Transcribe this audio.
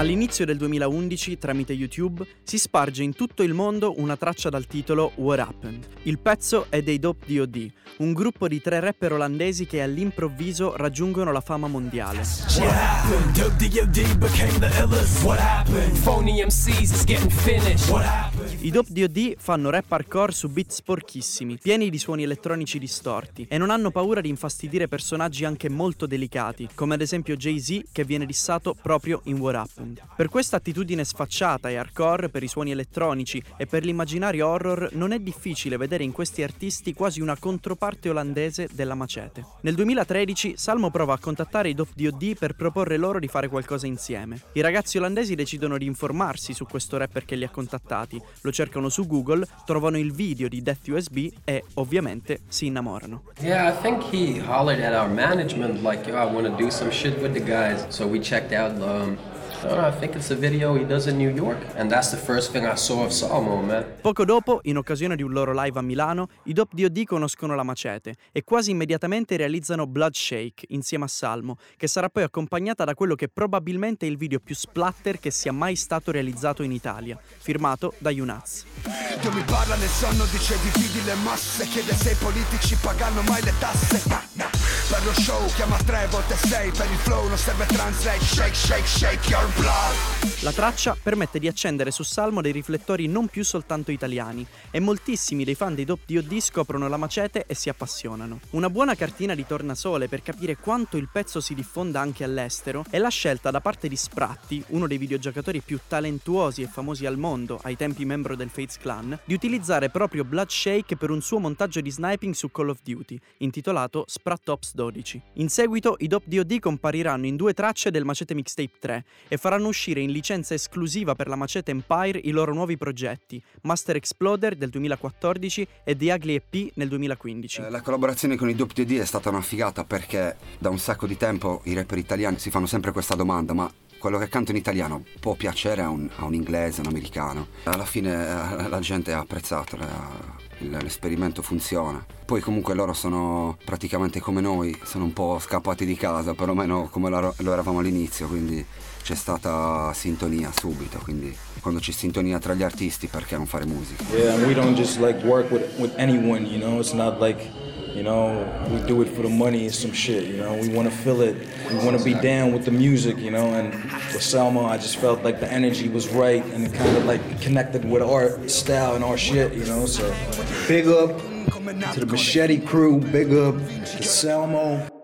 All'inizio del 2011, tramite YouTube, si sparge in tutto il mondo una traccia dal titolo What Happened. Il pezzo è dei Dope DOD, un gruppo di tre rapper olandesi che all'improvviso raggiungono la fama mondiale. I Dope DOD fanno rap hardcore su beat sporchissimi, pieni di suoni elettronici distorti, e non hanno paura di infastidire personaggi anche molto delicati, come ad esempio Jay-Z che viene dissato proprio in What Happened. Per questa attitudine sfacciata e hardcore per i suoni elettronici e per l'immaginario horror non è difficile vedere in questi artisti quasi una controparte olandese della macete. Nel 2013 Salmo prova a contattare i Dope DOD per proporre loro di fare qualcosa insieme. I ragazzi olandesi decidono di informarsi su questo rapper che li ha contattati, lo lo cercano su Google, trovano il video di Death USB e ovviamente si innamorano. Yeah, I think he hollered at our management like, yo, I want to do some shit with the guys. So we checked out um, I think it's a video he does in New York, and that's the first thing I saw of Salmo, man. Poco dopo, in occasione di un loro live a Milano, i Dop DOD conoscono la macete e quasi immediatamente realizzano Blood Shake insieme a Salmo, che sarà poi accompagnata da quello che probabilmente è il video più splatter che sia mai stato realizzato in Italia, firmato da Yunaz. Dio mi parla nel sonno, dice dividi le masse, chiede se i politici pagano mai le tasse. Per lo show chiama tre volte sei Per il flow non serve translate. Shake, shake, shake your blood. La traccia permette di accendere su Salmo dei riflettori non più soltanto italiani. E moltissimi dei fan dei Dop DOD scoprono la macete e si appassionano. Una buona cartina di tornasole per capire quanto il pezzo si diffonda anche all'estero È la scelta da parte di Spratti, uno dei videogiocatori più talentuosi e famosi al mondo Ai tempi membro del Fates Clan Di utilizzare proprio Blood Shake per un suo montaggio di sniping su Call of Duty Intitolato Sprat Ops 12. In seguito i Dop DOD compariranno in due tracce del Macete Mixtape 3 e faranno uscire in licenza esclusiva per la Macete Empire i loro nuovi progetti, Master Exploder del 2014 e The Ugly EP nel 2015. Eh, la collaborazione con i Dop DOD è stata una figata perché da un sacco di tempo i rapper italiani si fanno sempre questa domanda, ma quello che canto in italiano può piacere a un, a un inglese, a un americano. Alla fine eh, la gente ha apprezzato, l'esperimento funziona. Poi comunque loro sono praticamente come noi, sono un po' scappati di casa, perlomeno come lo, eravamo all'inizio, quindi c'è stata sintonia subito, quindi quando c'è sintonia tra gli artisti perché non fare musica? Yeah, we don't just like work with, with anyone, you know, it's not like You know, we do it for the money and some shit. You know, we want to feel it. We want to be down with the music. You know, and with Selma, I just felt like the energy was right and it kind of like connected with our style and our shit. You know, so big up to the Machete crew. Big up to Selmo.